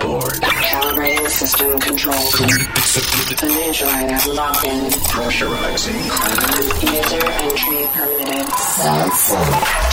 Bored. Calibrating system control. Locked in. Pressurizing. User entry permitted. Sound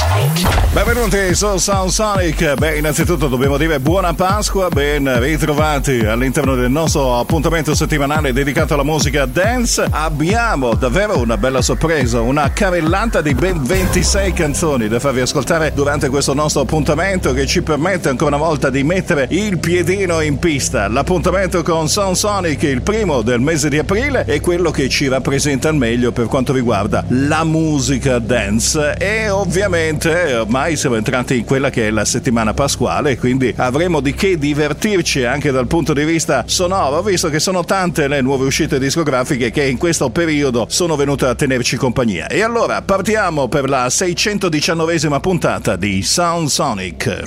Benvenuti su Sound Sonic. Beh, innanzitutto dobbiamo dire buona Pasqua, ben ritrovati all'interno del nostro appuntamento settimanale dedicato alla musica dance. Abbiamo davvero una bella sorpresa, una carrellata di ben 26 canzoni da farvi ascoltare durante questo nostro appuntamento che ci permette ancora una volta di mettere il piedino in pista. L'appuntamento con Sound Sonic, il primo del mese di aprile, è quello che ci rappresenta al meglio per quanto riguarda la musica dance e ovviamente ormai siamo entrati in quella che è la settimana pasquale, quindi avremo di che divertirci anche dal punto di vista sonoro, visto che sono tante le nuove uscite discografiche che in questo periodo sono venute a tenerci compagnia. E allora partiamo per la 619esima puntata di Sound Sonic.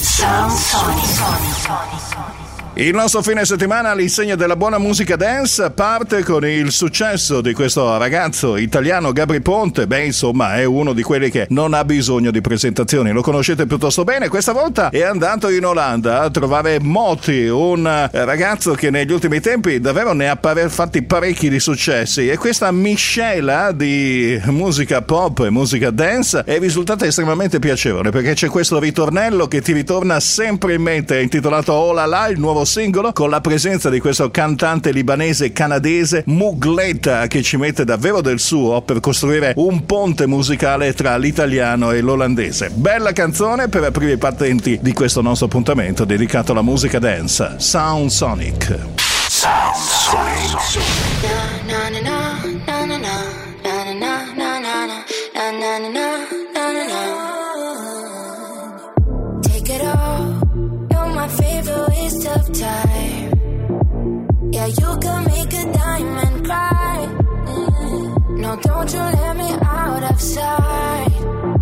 Sound Sonic. Il nostro fine settimana all'insegna della buona musica dance parte con il successo di questo ragazzo italiano Gabri Ponte. Beh, insomma, è uno di quelli che non ha bisogno di presentazioni, lo conoscete piuttosto bene. Questa volta è andato in Olanda a trovare Moti, un ragazzo che negli ultimi tempi davvero ne ha fatti parecchi di successi e questa miscela di musica pop e musica dance è risultata estremamente piacevole perché c'è questo ritornello che ti ritorna sempre in mente, intitolato Ola La, il nuovo singolo con la presenza di questo cantante libanese canadese Mugleta che ci mette davvero del suo per costruire un ponte musicale tra l'italiano e l'olandese. Bella canzone per aprire i patenti di questo nostro appuntamento dedicato alla musica dance, Sound Sonic. Sound Sonic. Yeah, you can make a diamond cry. No, don't you let me out of sight.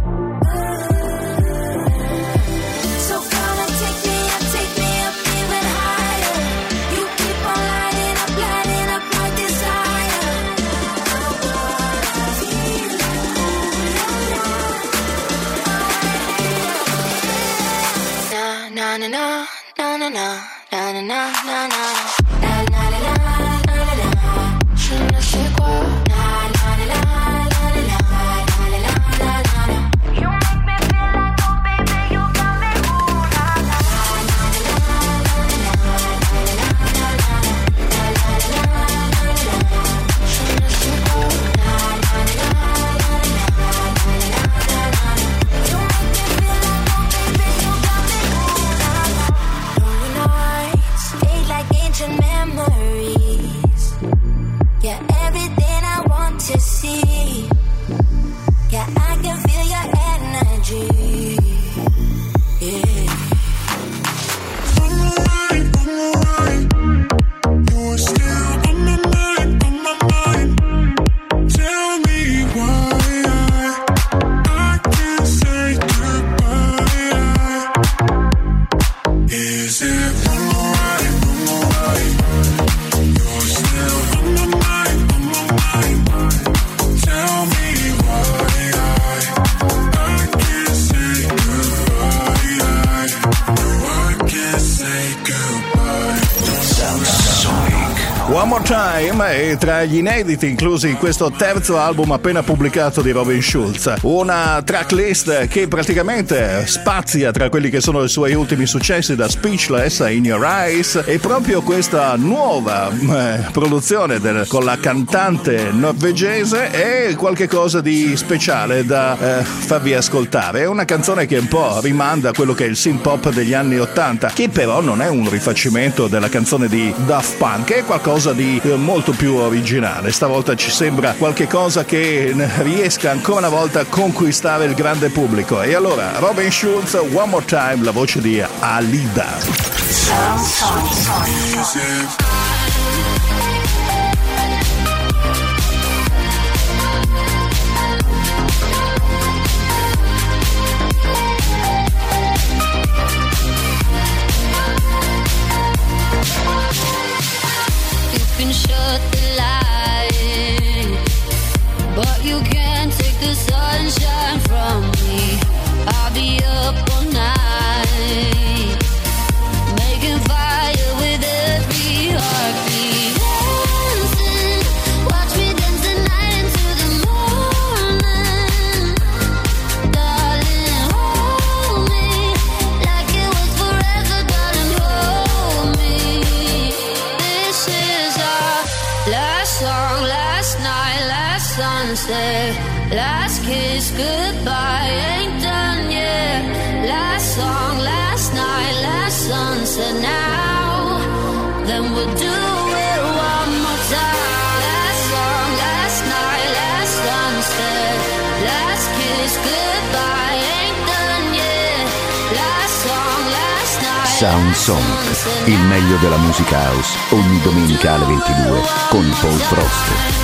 Tra gli inediti inclusi in questo terzo album appena pubblicato di Robin Schulz. Una tracklist che praticamente spazia tra quelli che sono i suoi ultimi successi da Speechless a In Your Eyes e proprio questa nuova eh, produzione del- con la cantante norvegese è qualcosa di speciale da eh, farvi ascoltare. È una canzone che un po' rimanda a quello che è il synth pop degli anni 80, che però non è un rifacimento della canzone di Daft Punk, è qualcosa di eh, molto più originale. Stavolta ci sembra qualche cosa che riesca ancora una volta a conquistare il grande pubblico. E allora, Robin Schulz, One More Time, la voce di Alida. But you can't take the sunshine from me. Sound Song, il meglio della musica house, ogni domenica alle 22 con Paul Frost.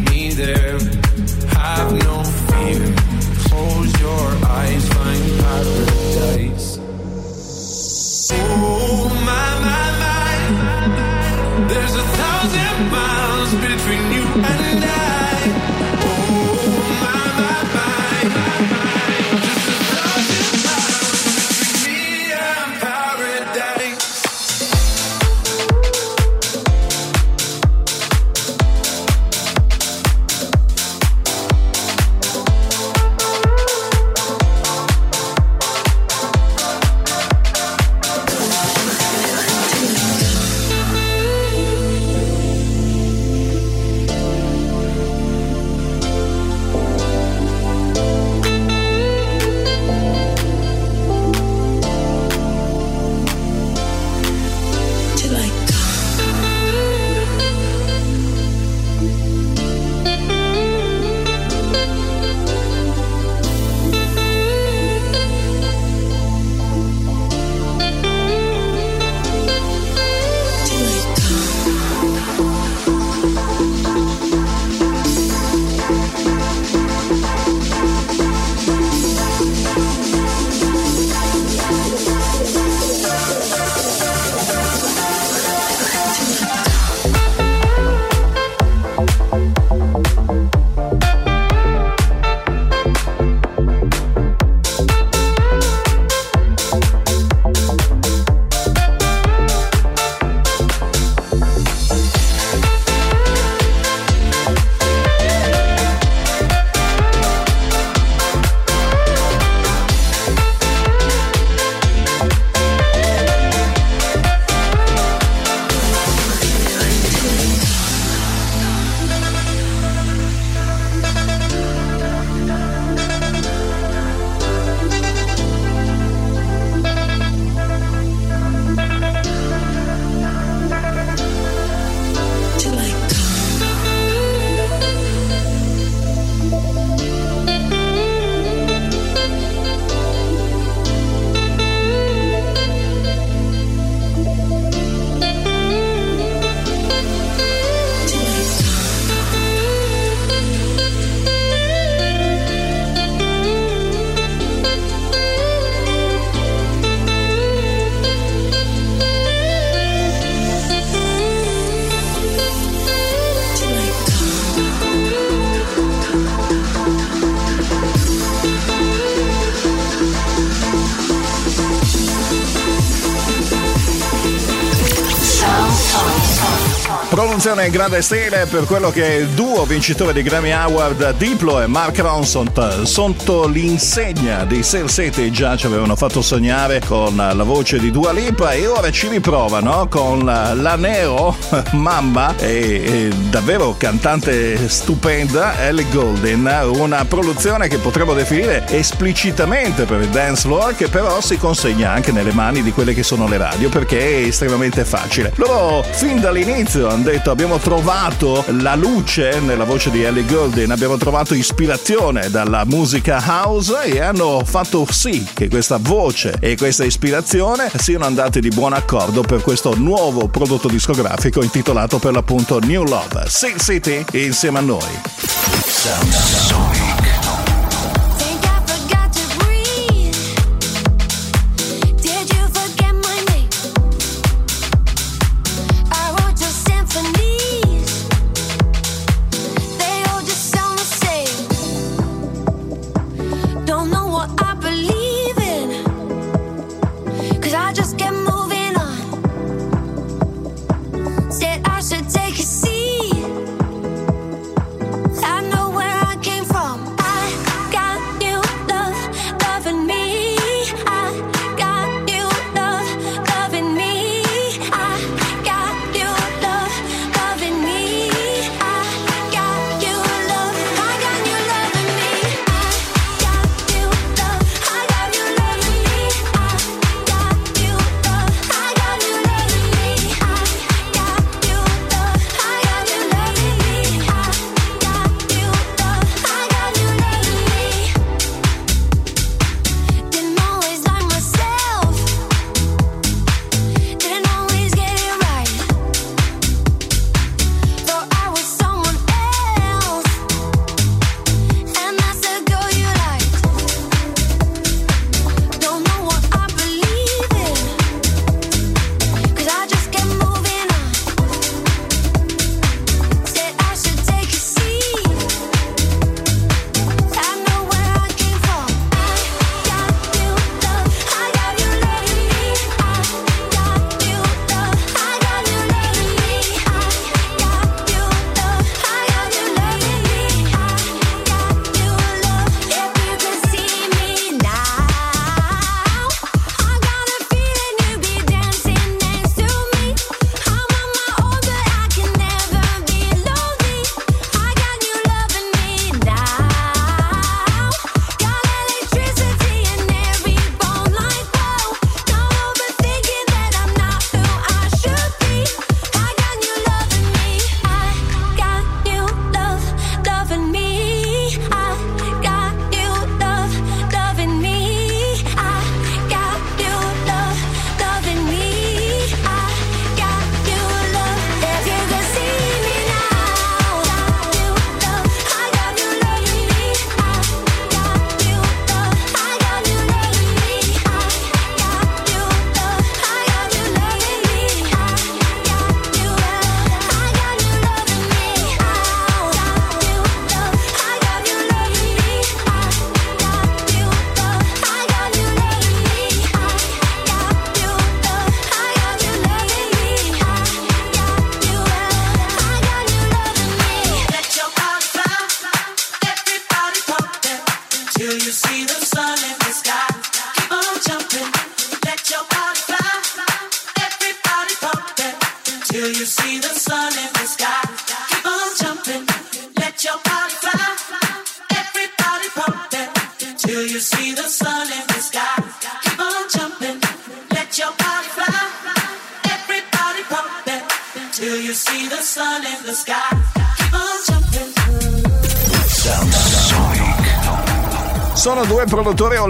there? Have no fear. Close your eyes, find paradise. Oh my my my, there's a thousand miles between you and I. Produzione in grande stile per quello che è il duo vincitore di Grammy Award Diplo e Mark Ronson sotto l'insegna di Cell City. Già ci avevano fatto sognare con la voce di Dua Lipa e ora ci riprovano con la Neo mamma e, e davvero cantante stupenda Ellie Golden una produzione che potremmo definire esplicitamente per il dance floor che però si consegna anche nelle mani di quelle che sono le radio perché è estremamente facile. Loro fin dall'inizio hanno detto abbiamo trovato la luce nella voce di Ellie Goulding, abbiamo trovato ispirazione dalla musica house e hanno fatto sì che questa voce e questa ispirazione siano andate di buon accordo per questo nuovo prodotto discografico intitolato per l'appunto New Love. Sin City insieme a noi. Think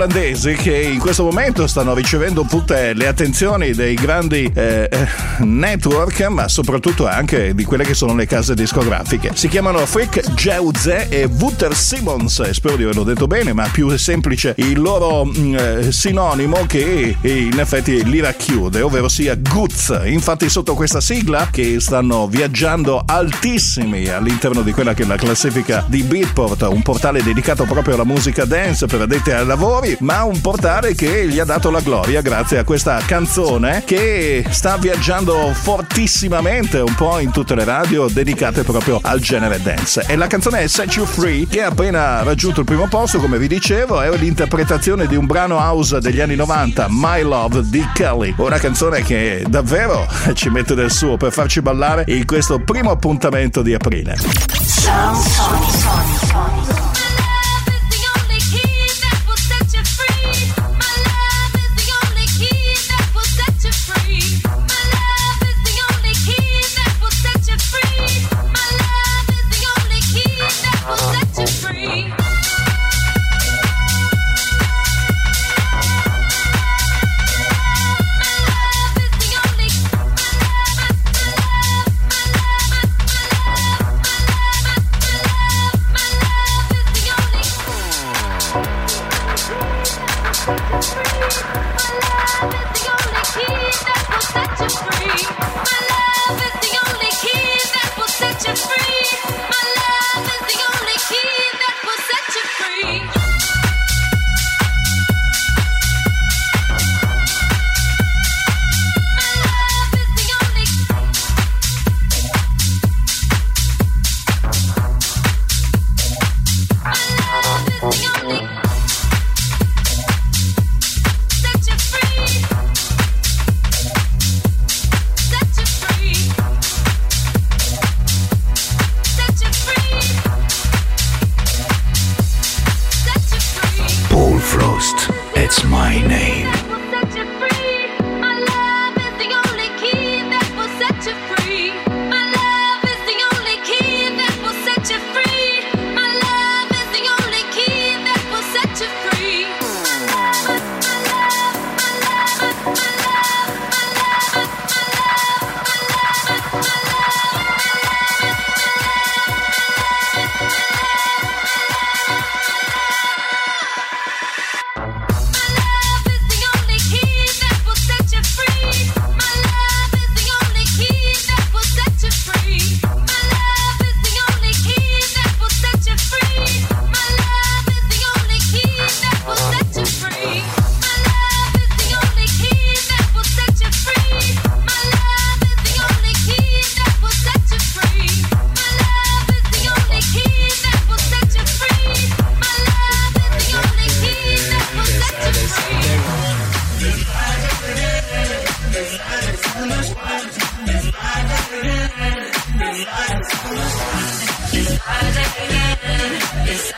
olandesi che in questo momento stanno ricevendo tutte le attenzioni dei grandi eh, eh, network, ma soprattutto anche di quelle che sono le case discografiche. Si chiamano Frick Jeuze e Wouter Simmons, spero di averlo detto bene, ma più semplice il loro mm, eh, sinonimo che in effetti li racchiude, ovvero sia Goods. Infatti sotto questa sigla che stanno viaggiando altissimi all'interno di quella che è la classifica di Beatport, un portale dedicato proprio alla musica dance per addetti ai lavori, ma un portale che gli ha dato la gloria grazie a questa canzone che sta viaggiando fortissimamente un po' in tutte le radio dedicate proprio al genere dance. E la canzone è Set You Free che ha appena raggiunto il primo posto, come vi dicevo, è l'interpretazione di un brano house degli anni 90, My Love di Kelly. Una canzone che davvero ci mette del suo per farci ballare in questo primo appuntamento di aprile. Sound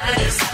That is.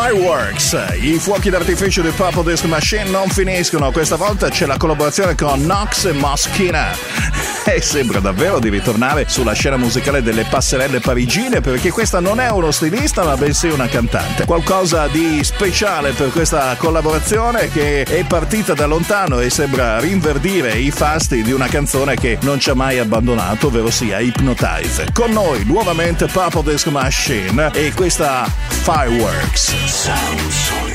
Fireworks. I fuochi d'artificio di Purple Disc Machine non finiscono. Questa volta c'è la collaborazione con Nox e Moschina. E sembra davvero di ritornare sulla scena musicale delle passerelle parigine perché questa non è uno stilista ma bensì una cantante. Qualcosa di speciale per questa collaborazione che è partita da lontano e sembra rinverdire i fasti di una canzone che non ci ha mai abbandonato, ovvero sia Hypnotize. Con noi nuovamente Papo Desk Machine e questa Fireworks. Sound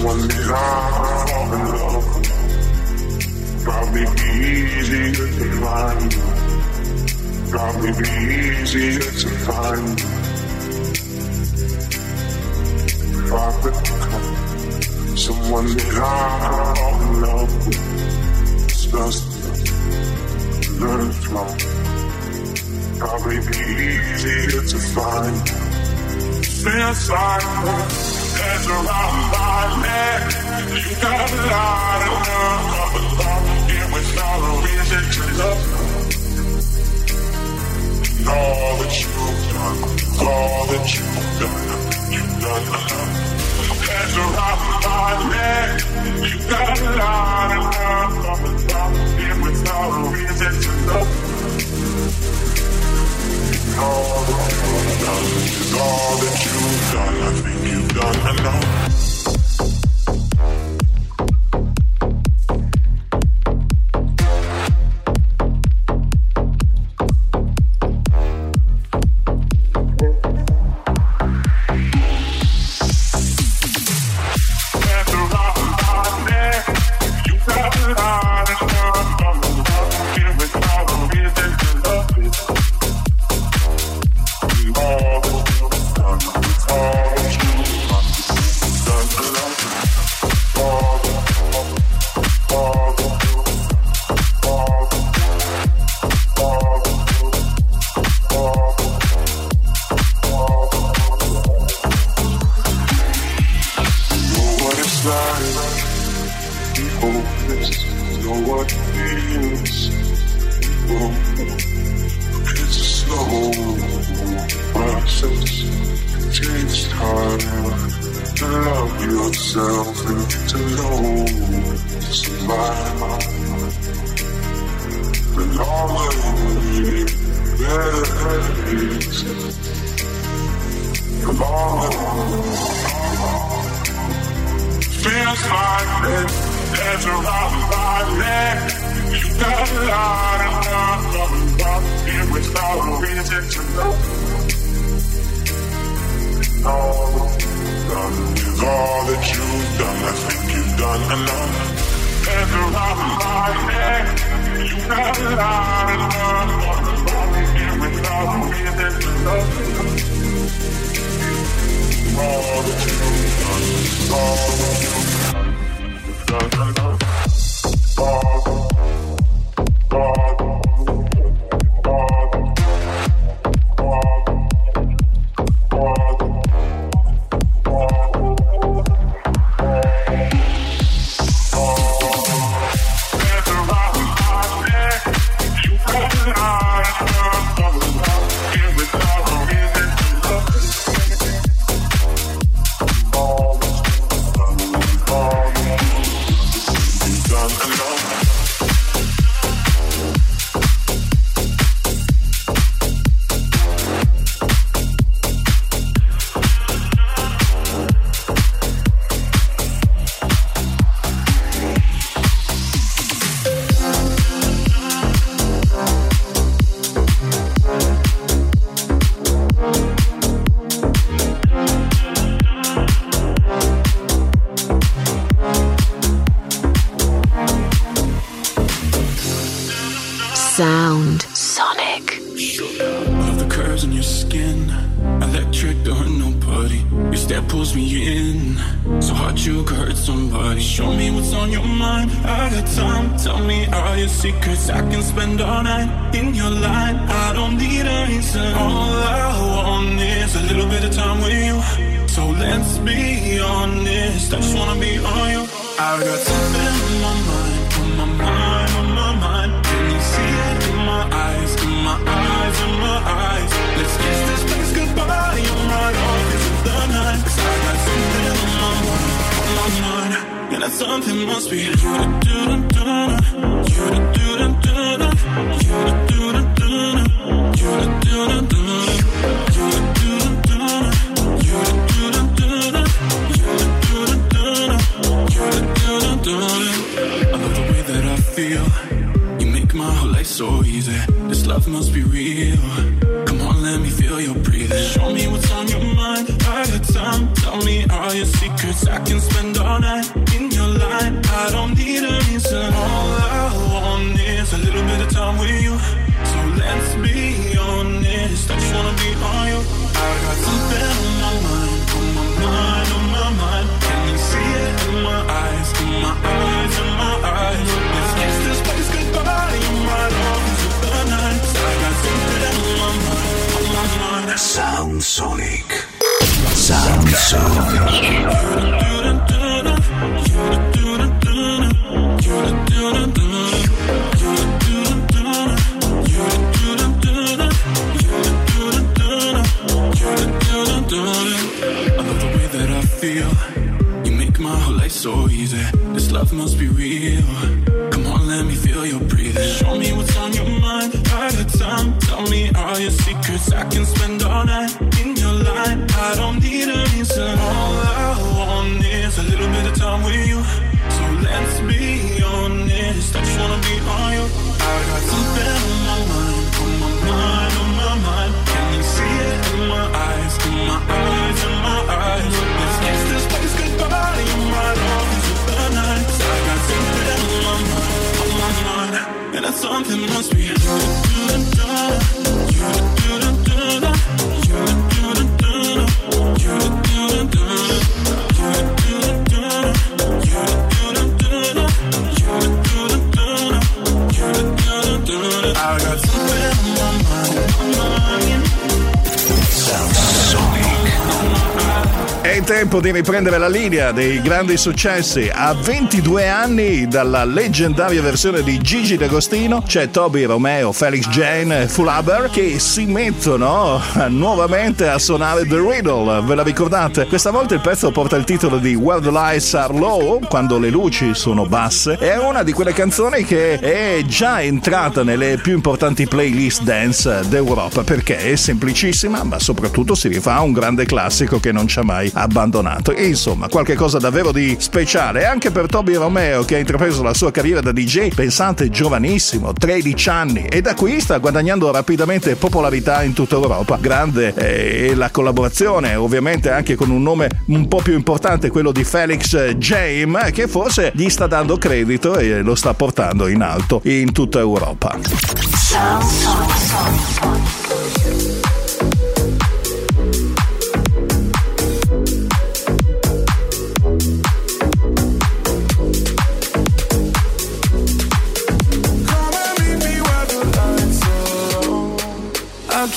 I fall in love. Probably be easier to find. Probably be easier to find. If I could become someone that I fall in love with. It's just learn from. Probably be easier to find. Feels like there's around my neck. You got a lot of love, of love, yeah, without a reason to love. All that you've done, all that you've done, you've done enough. There's around my neck. You got a lot of love, of love, yeah, without a reason to love. All that you've done all that you've done. I think you've done enough. smiling. The. You got a lot of love reason to all that you've done. I think you've done enough. The. You got a lot of love reason to. All that you've done, all that you've done. God, God, something must be you do do do do do do you to do da da you to do da da I love the way that I feel. You make my whole life so easy. This love must be real. Come on, let me feel your breathing. Show me what's on your mind. I got time. Tell me all your secrets. I can my whole life so easy. This love must be real. Come on, let me feel your breathing. Show me what's on your mind. I got time. Tell me all your secrets. I can spend all night È tempo di riprendere la linea dei grandi successi. A 22 anni dalla leggendaria versione di Gigi D'Agostino c'è Toby Romeo, Felix Jane e Full Haber che si mettono nuovamente a suonare The Riddle. Ve la ricordate? Questa volta il pezzo porta il titolo di Where the Lights Are Low, quando le luci sono basse. È una di quelle canzoni che è già entrata nelle più importanti playlist dance d'Europa perché è semplicissima, ma soprattutto si rifà a un grande classico che non ci ha mai abbandonato. E insomma, qualche cosa davvero di speciale anche per Toby Romeo che ha intrapreso la sua carriera da DJ, pensate giovanissimo, 13 anni, e da qui sta guadagnando rapidamente popolarità in tutta Europa. Grande è la collaborazione, ovviamente anche con un nome un po' più importante, quello di Felix James, che forse gli sta dando credito e lo sta portando in alto in tutta Europa. I'll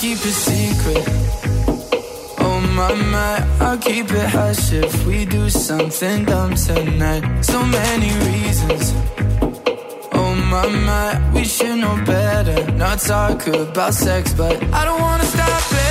keep it secret. Oh my my, I'll keep it hush if we do something dumb tonight. So many reasons. Oh my my, we should know better. Not talk about sex, but I don't wanna stop it.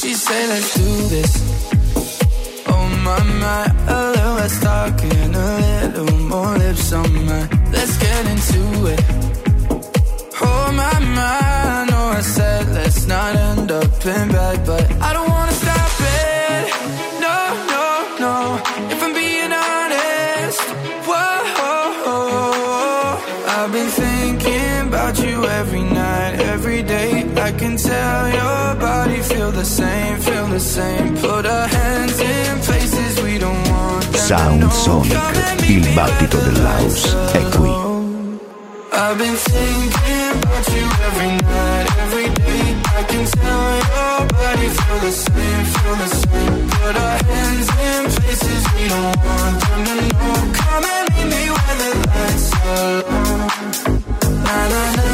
She say let's do this. Oh my my, a little less talking, a little more lips on my. Let's get into it. Oh my my, I know I said let's not end up in bed, but I don't the same, feel the same. Put our hands in places we don't want Sound. Sonic, Come and meet il battito where dell'house è qui. I've been thinking about you every night, every day. I can tell your body feel the same, feel the same. Put our hands in places we don't want them to know. Come and meet me when the lights are low. Na na na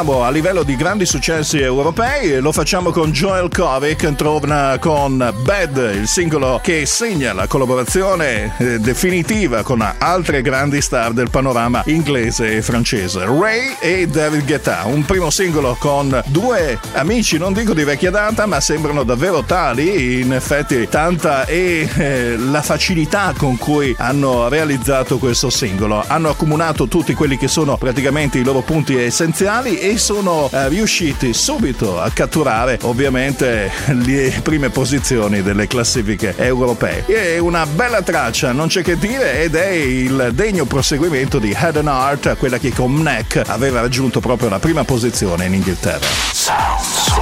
Rimaniamo a livello di grandi successi europei e lo facciamo con Joel Kovic, torna con Bad, il singolo che segna la collaborazione eh, definitiva con altre grandi star del panorama inglese e francese, Ray e David Guetta. Un primo singolo con due amici, non dico di vecchia data, ma sembrano davvero tali. In effetti, tanta è eh, la facilità con cui hanno realizzato questo singolo. Hanno accomunato tutti quelli che sono praticamente i loro punti essenziali e sono eh, riusciti subito a catturare ovviamente le prime posizioni delle classifiche europee. È una bella traccia, non c'è che dire, ed è il degno proseguimento di Head and Heart, quella che con Neck aveva raggiunto proprio la prima posizione in Inghilterra. Nine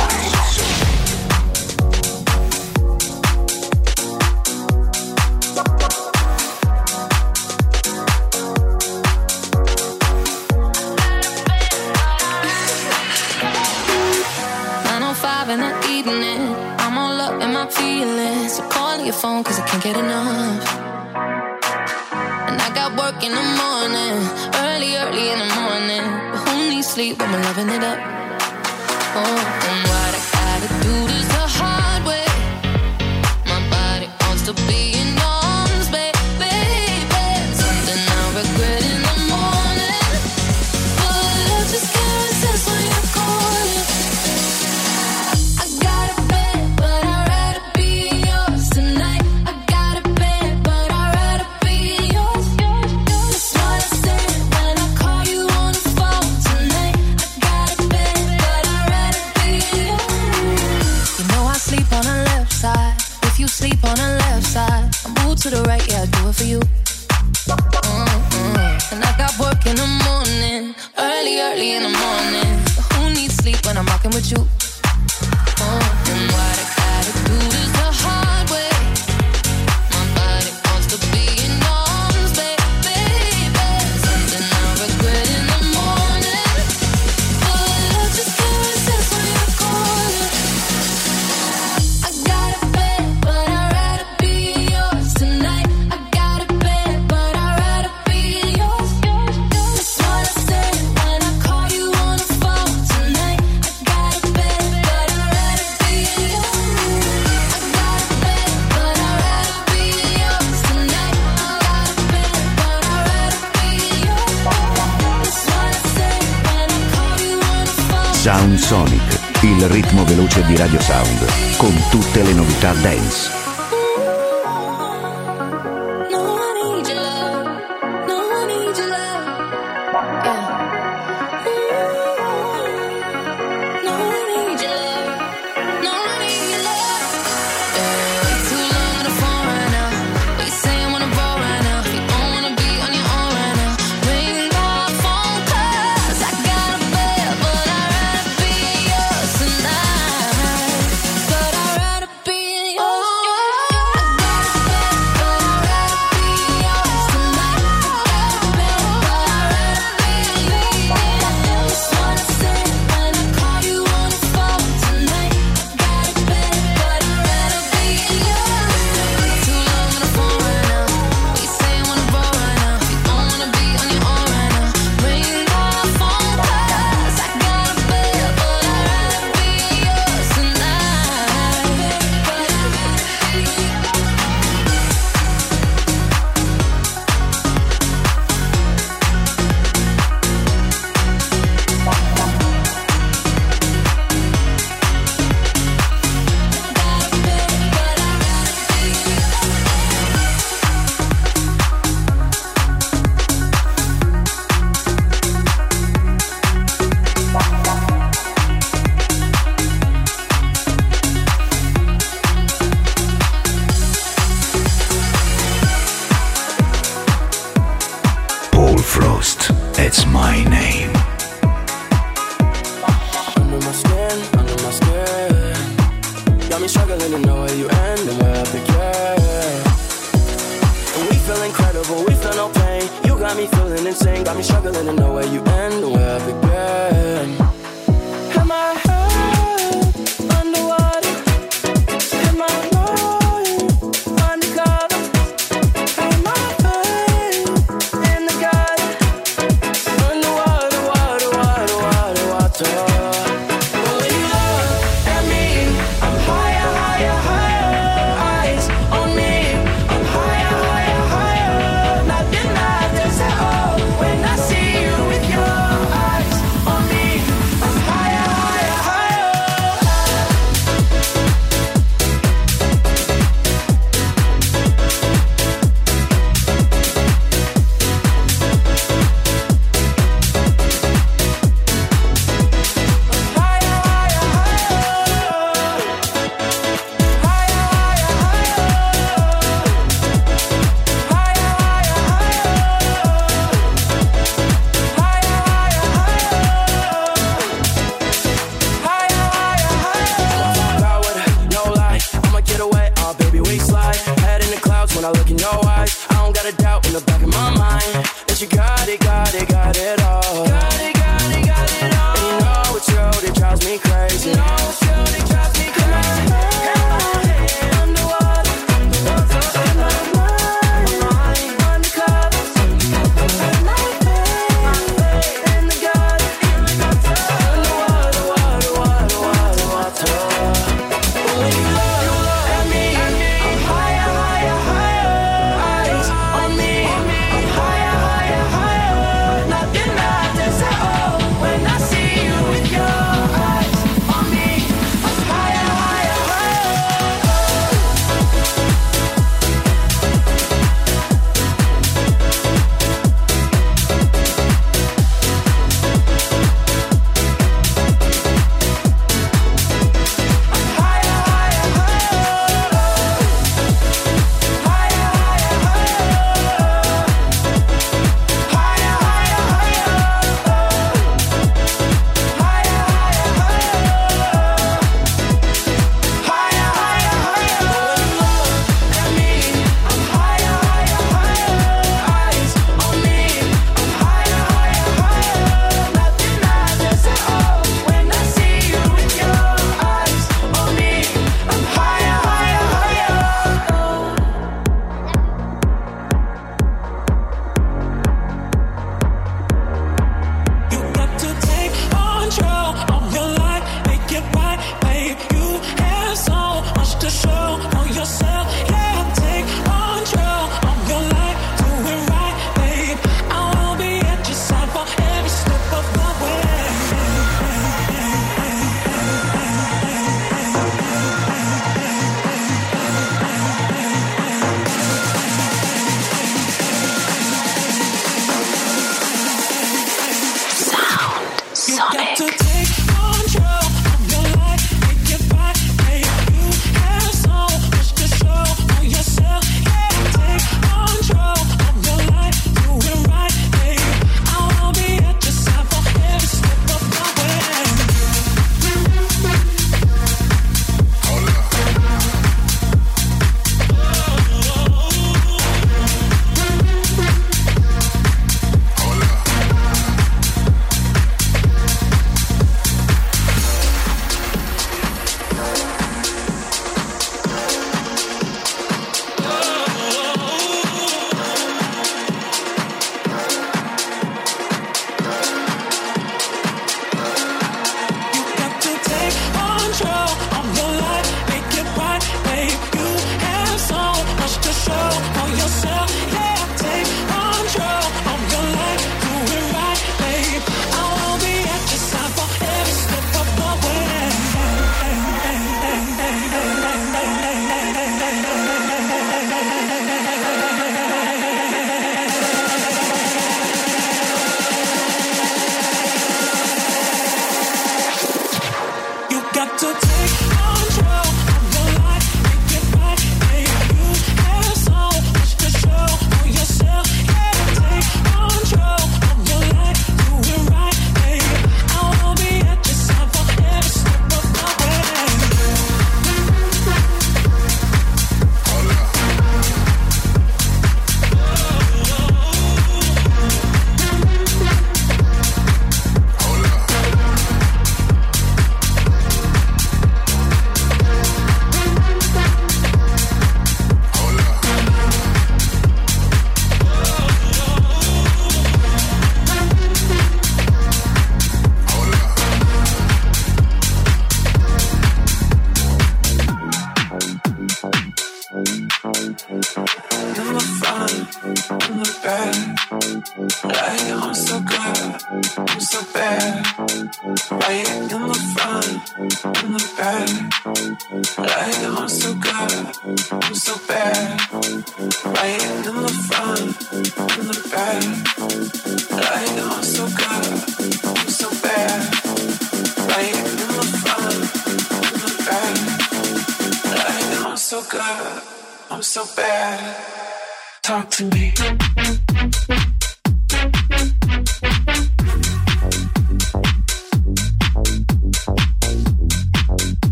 your phone cause I can't get enough. And I got work in the morning. Early, early in the morning. But who needs sleep when we're loving it up? Oh, oh for you.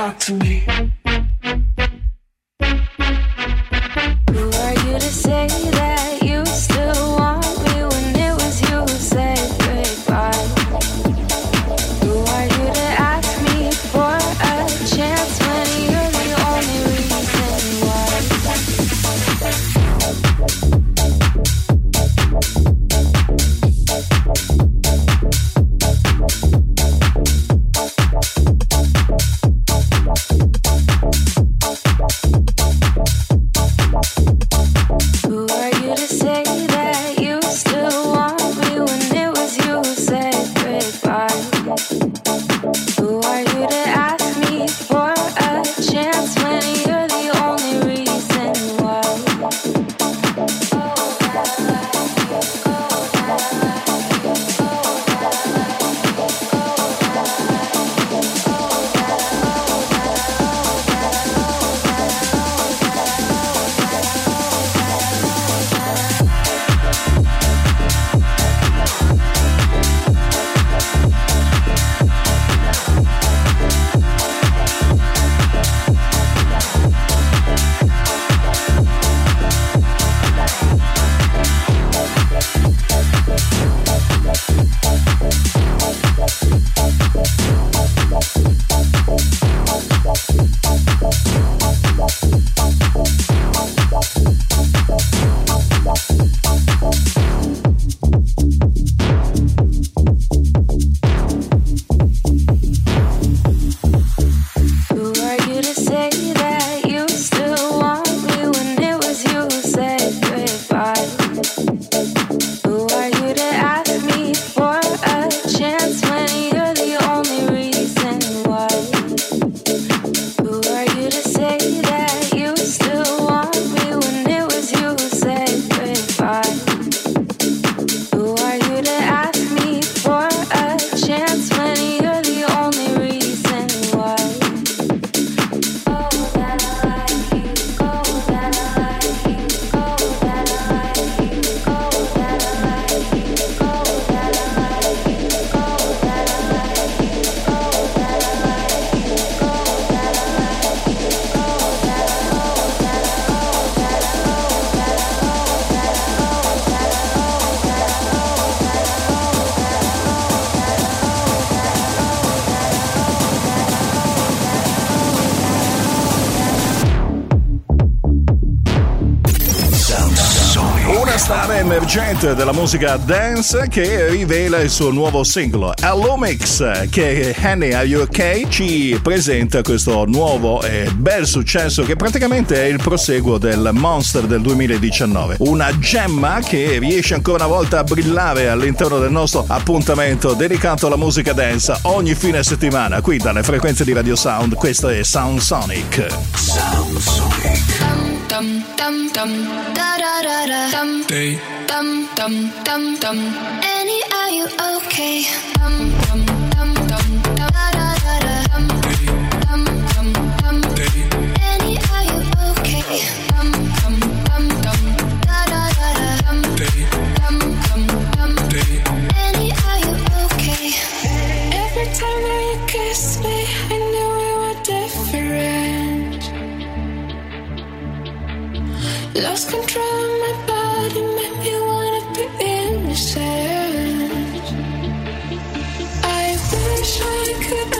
Talk to me. Emergente della musica dance che rivela il suo nuovo singolo. Allumix, che Henny Are You OK ci presenta questo nuovo e bel successo che praticamente è il proseguo del Monster del 2019. Una gemma che riesce ancora una volta a brillare all'interno del nostro appuntamento dedicato alla musica dance ogni fine settimana qui dalle frequenze di Radio Sound. Questo è Sound Sonic. Sound Sonic. dum dum dum da da da da dum They dum dum dum dum Annie, are you okay? Dum dum dum dum da da da da dum dum dum dum Annie, are you okay? Dum dum dum dum da da da da dum dum dum dum Annie, are you okay? Every time that you kissed me, I knew we were different. Lost control of my body, made me wanna be I wish I could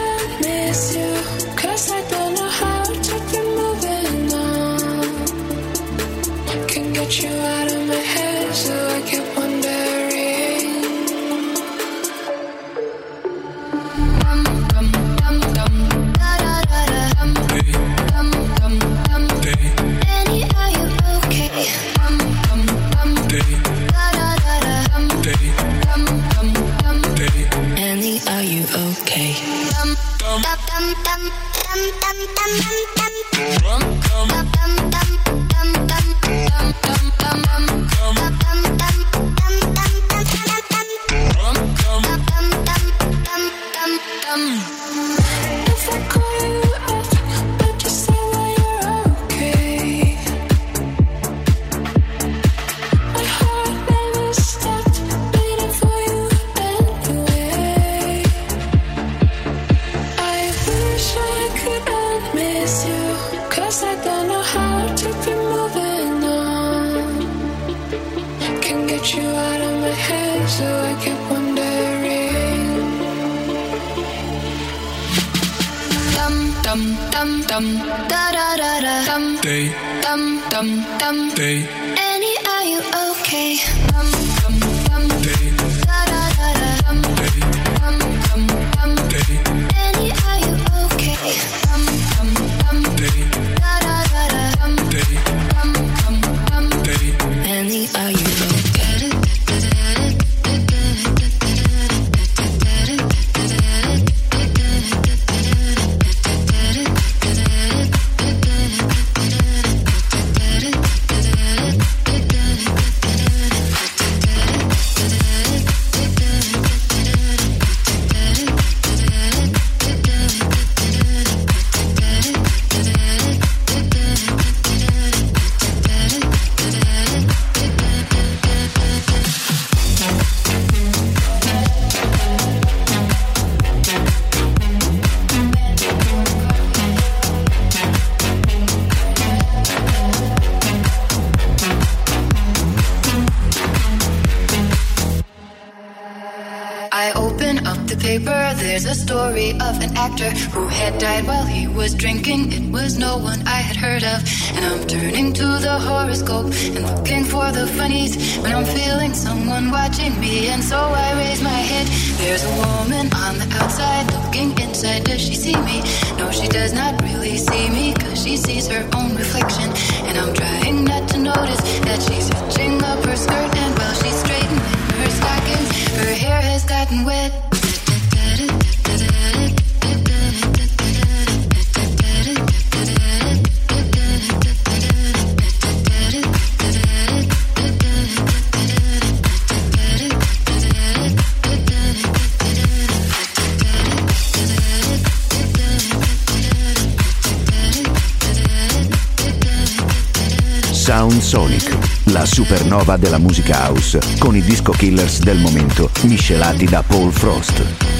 was no one I had heard of. And I'm turning to the horoscope and looking for the funnies when I'm feeling someone watching me. And so I raise my head. There's a woman on the outside looking inside. Does she see me? No, she does not really see me because she sees her own reflection. And I'm trying not to notice that she's hitching up her skirt. And while she's straightening her stockings, her hair has gotten wet. Sound Sonic, la supernova della musica house, con i disco killers del momento, miscelati da Paul Frost.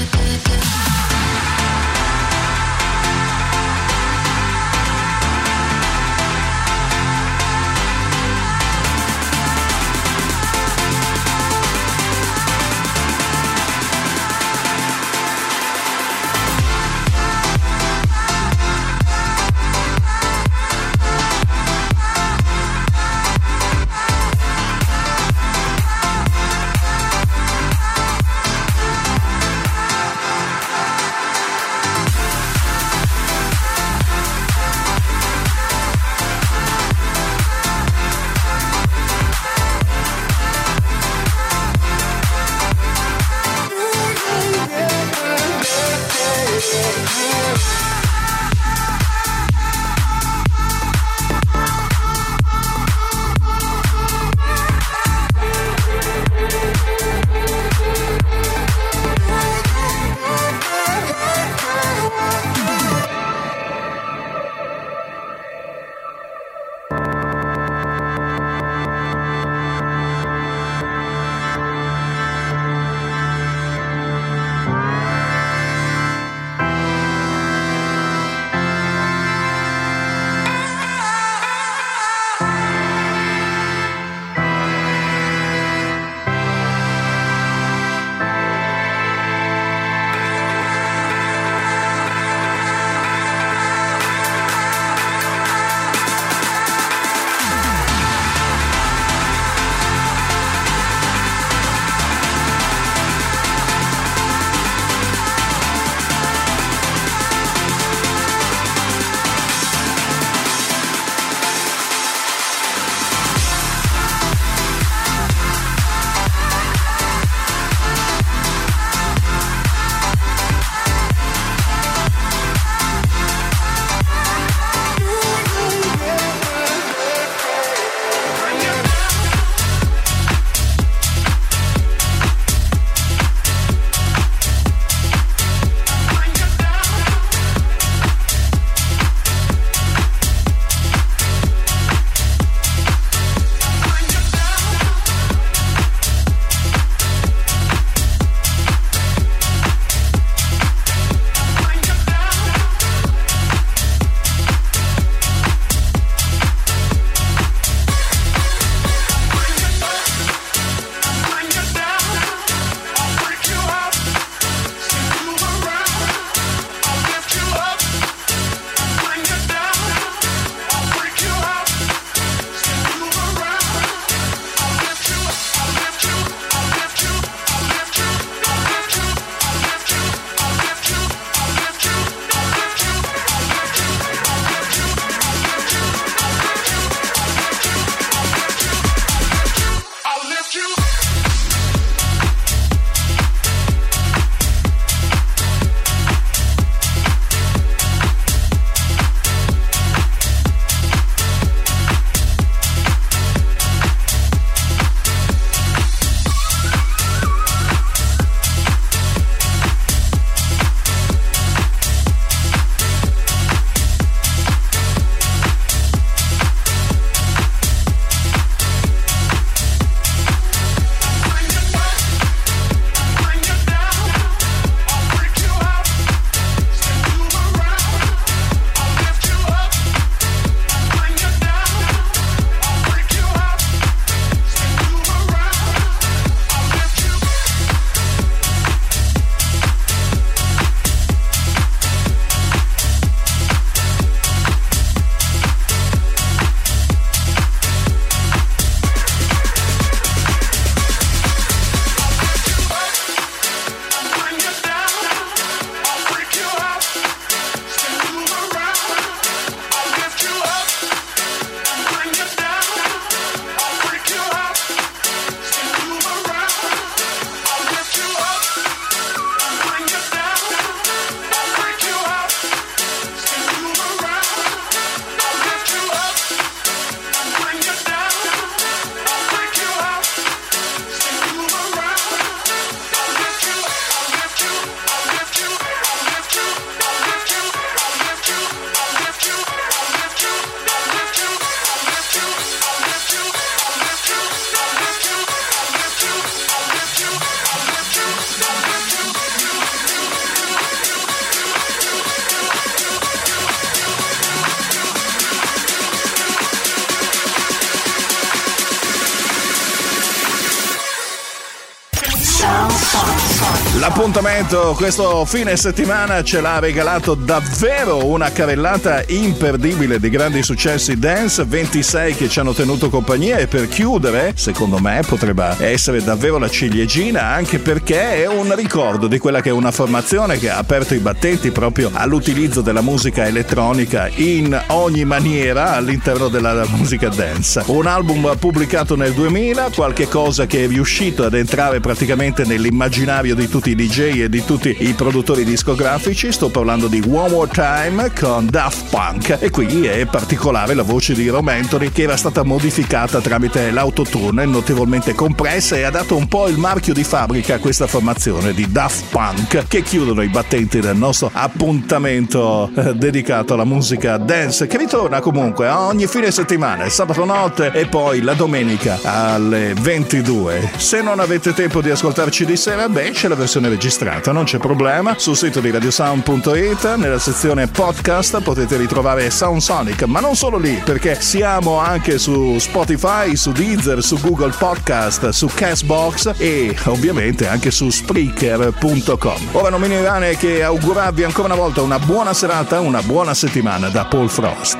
Sonic. L'appuntamento questo fine settimana ce l'ha regalato davvero una carrellata imperdibile di grandi successi dance, 26 che ci hanno tenuto compagnia e per chiudere, secondo me, potrebbe essere davvero la ciliegina anche perché è un ricordo di quella che è una formazione che ha aperto i battenti proprio all'utilizzo della musica elettronica in ogni maniera all'interno della musica dance. Un album pubblicato nel 2000, qualche cosa che è riuscito ad entrare praticamente nell'immaginario di tutti i DJ e di tutti i produttori discografici. Sto parlando di One More Time con Daft Punk e qui è particolare la voce di Romentoli che era stata modificata tramite l'autotune notevolmente compressa e ha dato un po' il marchio di fabbrica a questa formazione di Daft Punk che chiudono i battenti del nostro appuntamento eh, dedicato alla musica dance che ritorna comunque ogni fine settimana, sabato notte e poi la domenica alle 22. Se non avete tempo di ascoltarci di sera, beh, c'è la versione registrata, non c'è problema. Sul sito di radiosound.it, nella sezione podcast, potete ritrovare Sound Sonic, ma non solo lì, perché siamo anche su Spotify, su Deezer, su Google Podcast, su Castbox e ovviamente anche su Spreaker.com. Ora non mi ne rimane che augurarvi ancora una volta una buona serata, una buona settimana da Paul Frost.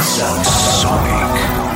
Sound Sonic.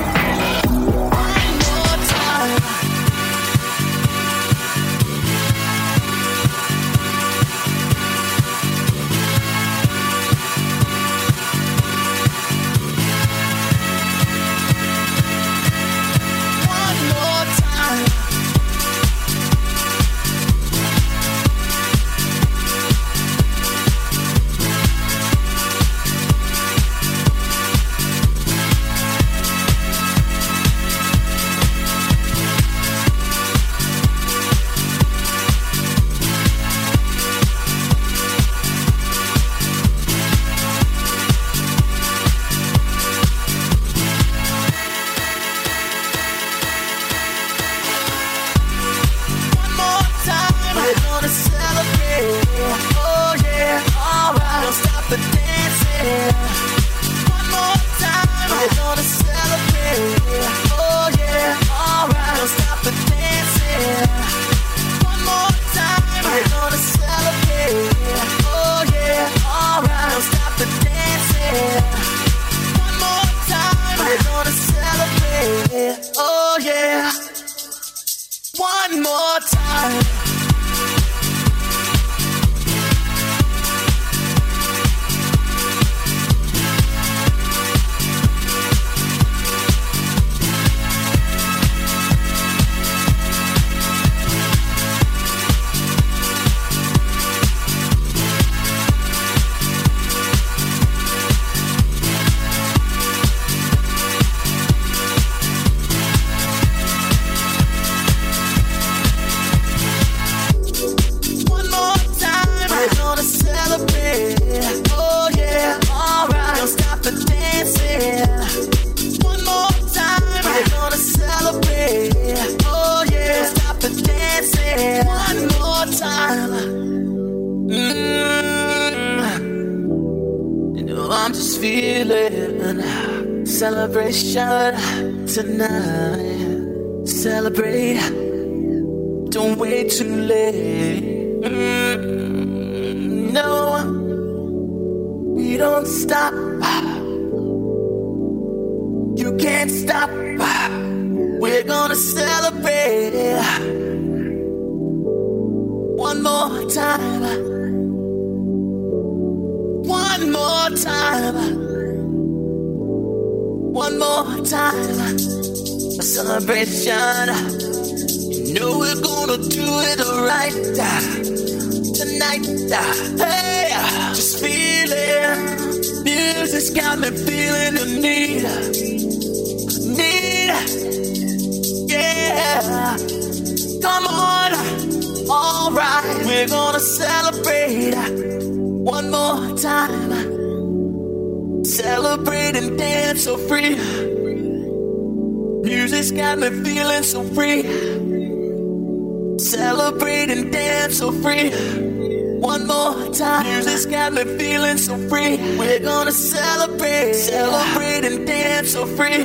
vacation tonight. On. Alright. We're gonna celebrate one more time. Celebrate and dance so free. Music's got me feeling so free. Celebrate and dance so free. One more time. Music's got me feeling so free. We're gonna celebrate. Celebrate and dance so free.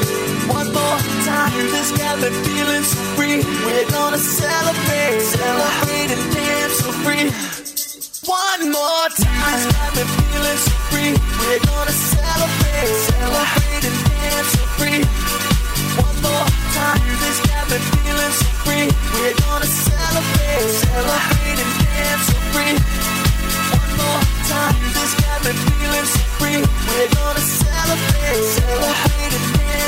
One more time, got me feeling so free. We're gonna celebrate, celebrate and dance so free. One more time, got me feeling so free. We're gonna celebrate, celebrate and dance so free. One more time, got me feeling so free. We're gonna celebrate, celebrate and dance so free. One more time, got me feeling so free. We're gonna celebrate, celebrate and dance